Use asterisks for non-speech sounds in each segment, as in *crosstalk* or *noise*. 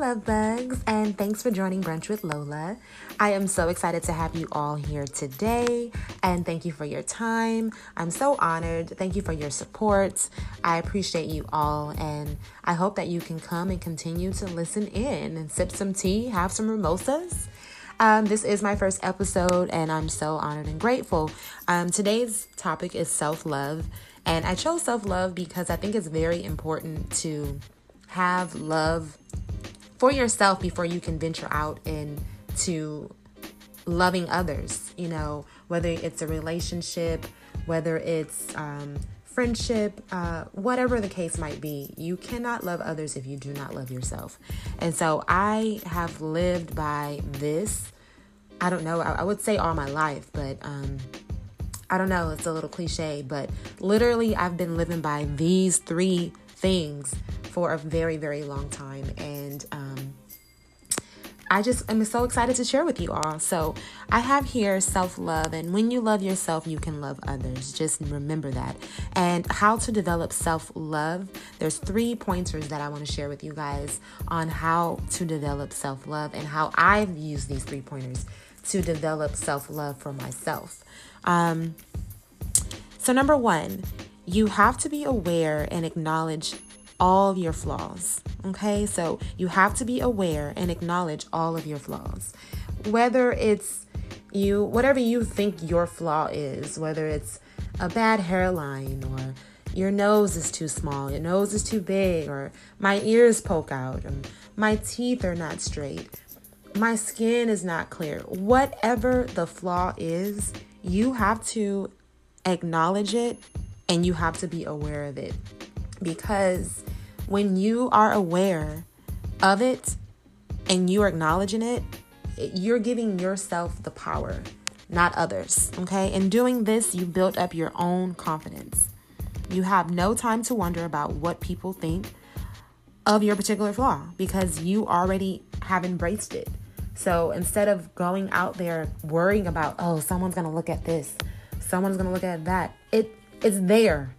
Love bugs, and thanks for joining Brunch with Lola. I am so excited to have you all here today, and thank you for your time. I'm so honored. Thank you for your support. I appreciate you all, and I hope that you can come and continue to listen in and sip some tea, have some mimosas. Um, this is my first episode, and I'm so honored and grateful. Um, today's topic is self love, and I chose self love because I think it's very important to have love for yourself before you can venture out into loving others. You know, whether it's a relationship, whether it's um, friendship, uh, whatever the case might be, you cannot love others if you do not love yourself. And so I have lived by this. I don't know, I, I would say all my life, but um, I don't know, it's a little cliche, but literally, I've been living by these three things for a very, very long time. And um, I just am so excited to share with you all. So, I have here self love, and when you love yourself, you can love others. Just remember that. And how to develop self love. There's three pointers that I want to share with you guys on how to develop self love and how I've used these three pointers to develop self love for myself. Um, so, number one, you have to be aware and acknowledge all your flaws. Okay, so you have to be aware and acknowledge all of your flaws. Whether it's you, whatever you think your flaw is, whether it's a bad hairline or your nose is too small, your nose is too big, or my ears poke out, and my teeth are not straight, my skin is not clear. Whatever the flaw is, you have to acknowledge it and you have to be aware of it because when you are aware of it and you are acknowledging it, you're giving yourself the power, not others. Okay. In doing this, you build up your own confidence. You have no time to wonder about what people think of your particular flaw because you already have embraced it. So instead of going out there worrying about, oh, someone's gonna look at this, someone's gonna look at that, it it's there.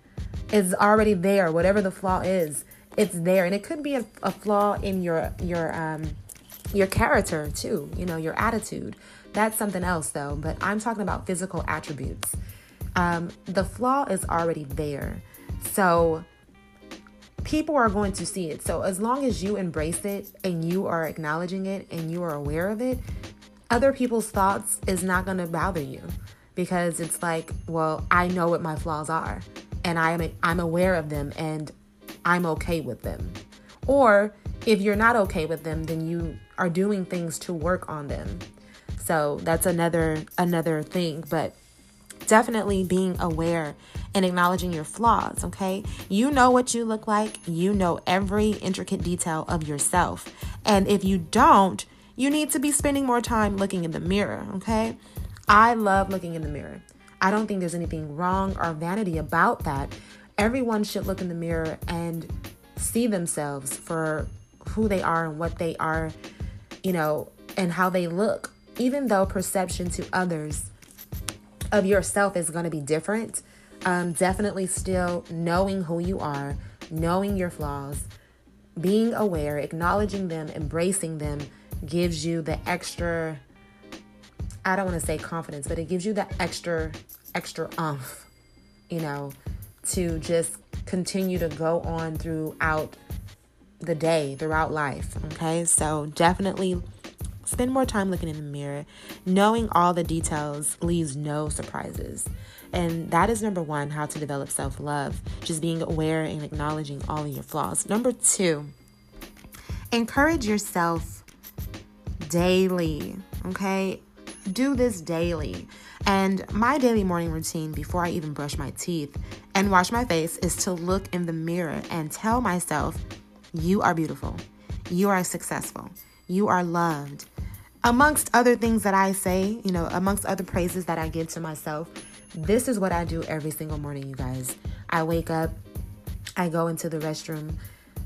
It's already there. Whatever the flaw is, it's there. And it could be a, a flaw in your your um your character too you know your attitude. That's something else though but i'm talking about physical attributes. Um the flaw is already there. So people are going to see it. So as long as you embrace it and you are acknowledging it and you are aware of it other people's thoughts is not going to bother you. Because it's like well i know what my flaws are and i am i'm aware of them and I'm okay with them. Or if you're not okay with them, then you are doing things to work on them. So that's another another thing, but definitely being aware and acknowledging your flaws, okay? You know what you look like. You know every intricate detail of yourself. And if you don't, you need to be spending more time looking in the mirror, okay? I love looking in the mirror. I don't think there's anything wrong or vanity about that everyone should look in the mirror and see themselves for who they are and what they are, you know, and how they look. Even though perception to others of yourself is going to be different, um, definitely still knowing who you are, knowing your flaws, being aware, acknowledging them, embracing them gives you the extra, I don't want to say confidence, but it gives you that extra, extra umph, you know, to just continue to go on throughout the day, throughout life. Okay, so definitely spend more time looking in the mirror. Knowing all the details leaves no surprises. And that is number one, how to develop self love, just being aware and acknowledging all of your flaws. Number two, encourage yourself daily. Okay, do this daily. And my daily morning routine before I even brush my teeth and wash my face is to look in the mirror and tell myself, You are beautiful. You are successful. You are loved. Amongst other things that I say, you know, amongst other praises that I give to myself, this is what I do every single morning, you guys. I wake up, I go into the restroom,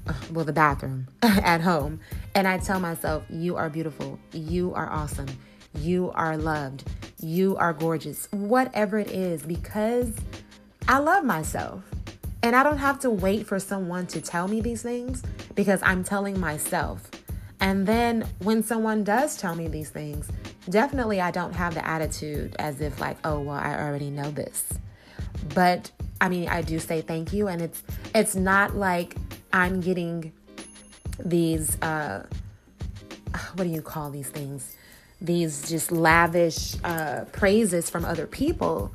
uh, well, the bathroom *laughs* at home, and I tell myself, You are beautiful. You are awesome. You are loved. You are gorgeous. Whatever it is, because I love myself. And I don't have to wait for someone to tell me these things because I'm telling myself And then when someone does tell me these things, definitely I don't have the attitude as if like, oh, well, I already know this. But I mean, I do say thank you and it's it's not like I'm getting these uh what do you call these things? These just lavish uh praises from other people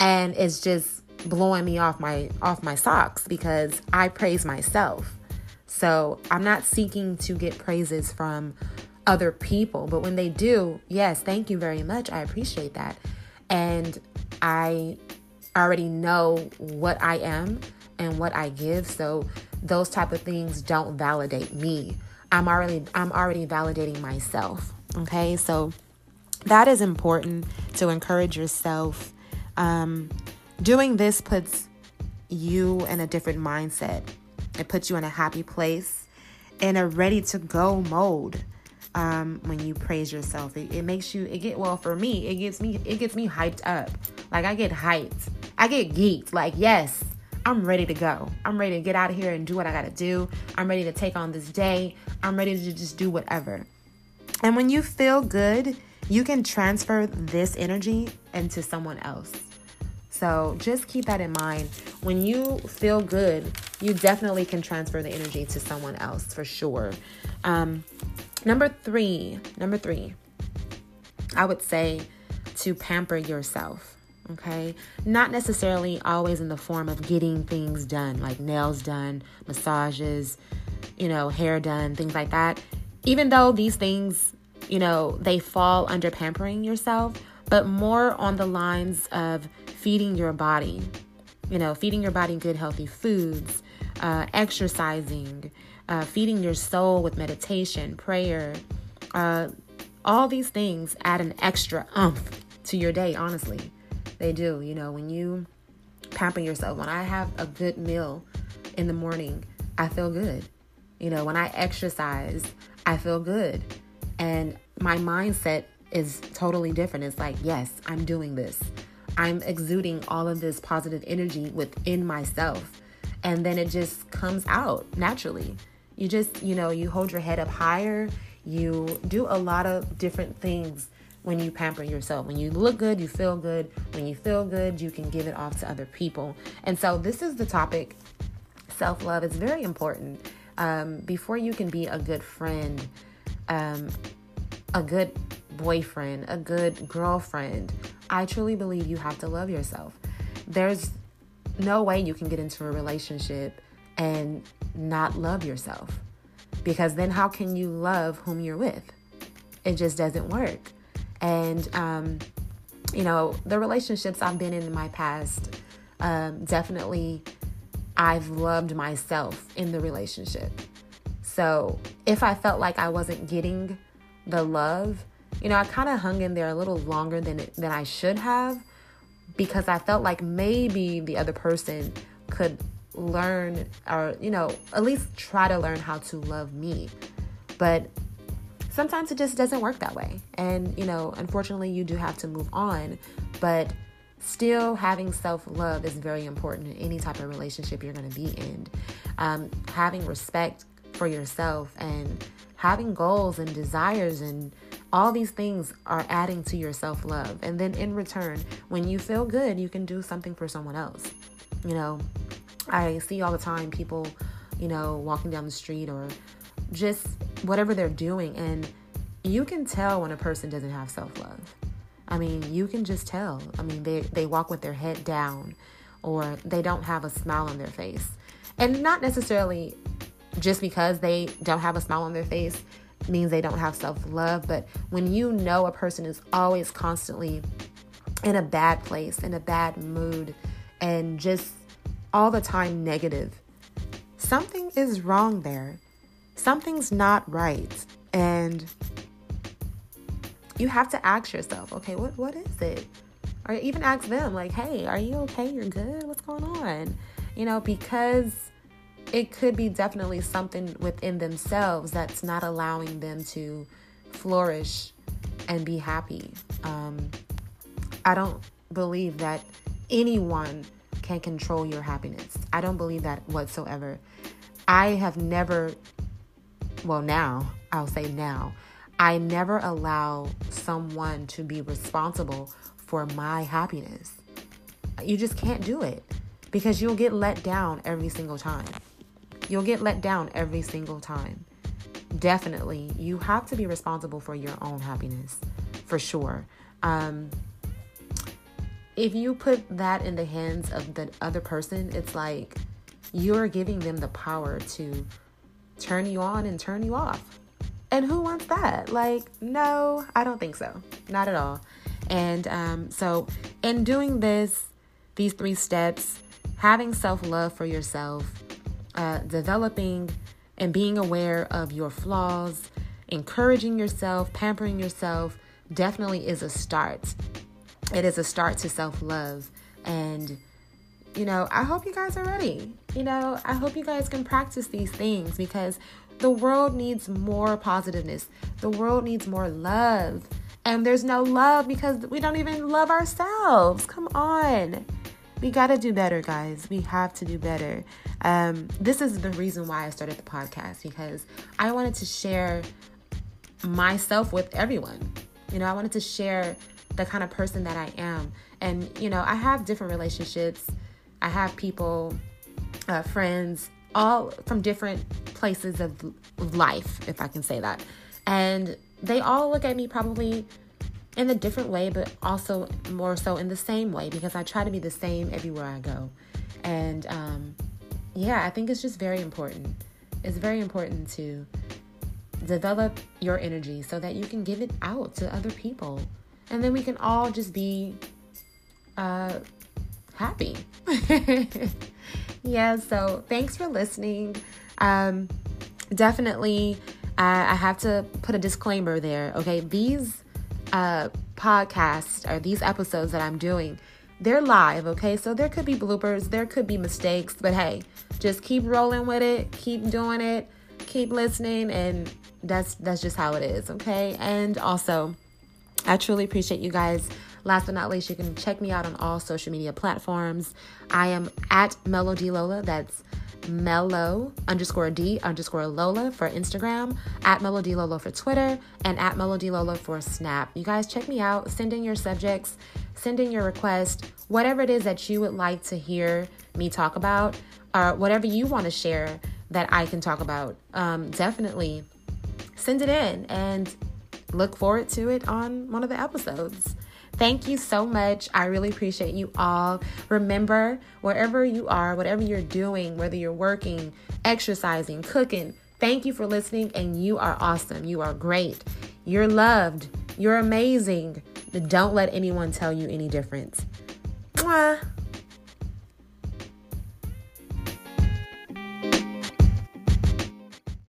and it's just blowing me off my off my socks because I praise myself. So, I'm not seeking to get praises from other people, but when they do, yes, thank you very much. I appreciate that. And I already know what I am and what I give, so those type of things don't validate me. I'm already I'm already validating myself. Okay? So that is important to encourage yourself. Um, doing this puts you in a different mindset. It puts you in a happy place, in a ready to go mode um, when you praise yourself. It, it makes you it get well for me. It gets me it gets me hyped up. Like I get hyped. I get geeked. Like yes, I'm ready to go. I'm ready to get out of here and do what I got to do. I'm ready to take on this day. I'm ready to just do whatever. And when you feel good, you can transfer this energy into someone else. So just keep that in mind. When you feel good, you definitely can transfer the energy to someone else for sure. Um, Number three, number three, I would say to pamper yourself. Okay, not necessarily always in the form of getting things done, like nails done, massages, you know, hair done, things like that. Even though these things, you know, they fall under pampering yourself, but more on the lines of feeding your body, you know, feeding your body good, healthy foods, uh, exercising, uh, feeding your soul with meditation, prayer, uh, all these things add an extra umph to your day, honestly. They do. You know, when you pamper yourself, when I have a good meal in the morning, I feel good. You know, when I exercise, I feel good. And my mindset is totally different. It's like, yes, I'm doing this. I'm exuding all of this positive energy within myself. And then it just comes out naturally. You just, you know, you hold your head up higher. You do a lot of different things when you pamper yourself. When you look good, you feel good. When you feel good, you can give it off to other people. And so, this is the topic self love is very important. Um, before you can be a good friend, um, a good boyfriend, a good girlfriend, I truly believe you have to love yourself. There's no way you can get into a relationship and not love yourself. Because then, how can you love whom you're with? It just doesn't work. And, um, you know, the relationships I've been in in my past, um, definitely I've loved myself in the relationship. So if I felt like I wasn't getting the love, you know, I kind of hung in there a little longer than it, than I should have because I felt like maybe the other person could learn or you know at least try to learn how to love me. But sometimes it just doesn't work that way. And you know unfortunately you do have to move on. But still having self-love is very important in any type of relationship you're going to be in um, having respect for yourself and having goals and desires and all these things are adding to your self-love and then in return when you feel good you can do something for someone else you know I see all the time people, you know, walking down the street or just whatever they're doing. And you can tell when a person doesn't have self love. I mean, you can just tell. I mean, they, they walk with their head down or they don't have a smile on their face. And not necessarily just because they don't have a smile on their face means they don't have self love. But when you know a person is always constantly in a bad place, in a bad mood, and just all the time negative. Something is wrong there. Something's not right. And you have to ask yourself, okay, what, what is it? Or even ask them, like, hey, are you okay? You're good? What's going on? You know, because it could be definitely something within themselves that's not allowing them to flourish and be happy. Um, I don't believe that anyone can control your happiness. I don't believe that whatsoever. I have never well, now, I'll say now, I never allow someone to be responsible for my happiness. You just can't do it because you'll get let down every single time. You'll get let down every single time. Definitely, you have to be responsible for your own happiness, for sure. Um, if you put that in the hands of the other person, it's like you're giving them the power to turn you on and turn you off. And who wants that? Like, no, I don't think so. Not at all. And um, so, in doing this, these three steps, having self love for yourself, uh, developing and being aware of your flaws, encouraging yourself, pampering yourself, definitely is a start. It is a start to self love. And, you know, I hope you guys are ready. You know, I hope you guys can practice these things because the world needs more positiveness, the world needs more love. And there's no love because we don't even love ourselves. Come on. We got to do better, guys. We have to do better. Um, this is the reason why I started the podcast because I wanted to share myself with everyone. You know, I wanted to share the kind of person that I am. And, you know, I have different relationships, I have people, uh, friends, all from different places of life, if I can say that. And they all look at me probably in a different way, but also more so in the same way because I try to be the same everywhere I go. And um, yeah, I think it's just very important. It's very important to develop your energy so that you can give it out to other people and then we can all just be uh, happy. *laughs* yeah, so thanks for listening. Um, definitely, I have to put a disclaimer there. Okay, these uh, podcasts or these episodes that I'm doing, they're live. Okay, so there could be bloopers, there could be mistakes, but hey, just keep rolling with it, keep doing it, keep listening, and that's that's just how it is. Okay, and also I truly appreciate you guys. Last but not least, you can check me out on all social media platforms. I am at Melody Lola. That's Mellow underscore D underscore Lola for Instagram, at Melody Lola for Twitter, and at Melody Lola for Snap. You guys check me out. Send in your subjects, send in your request, whatever it is that you would like to hear me talk about, or whatever you want to share that I can talk about. Um, definitely send it in and look forward to it on one of the episodes. Thank you so much. I really appreciate you all. Remember, wherever you are, whatever you're doing, whether you're working, exercising, cooking, thank you for listening. And you are awesome. You are great. You're loved. You're amazing. Don't let anyone tell you any different. Mwah.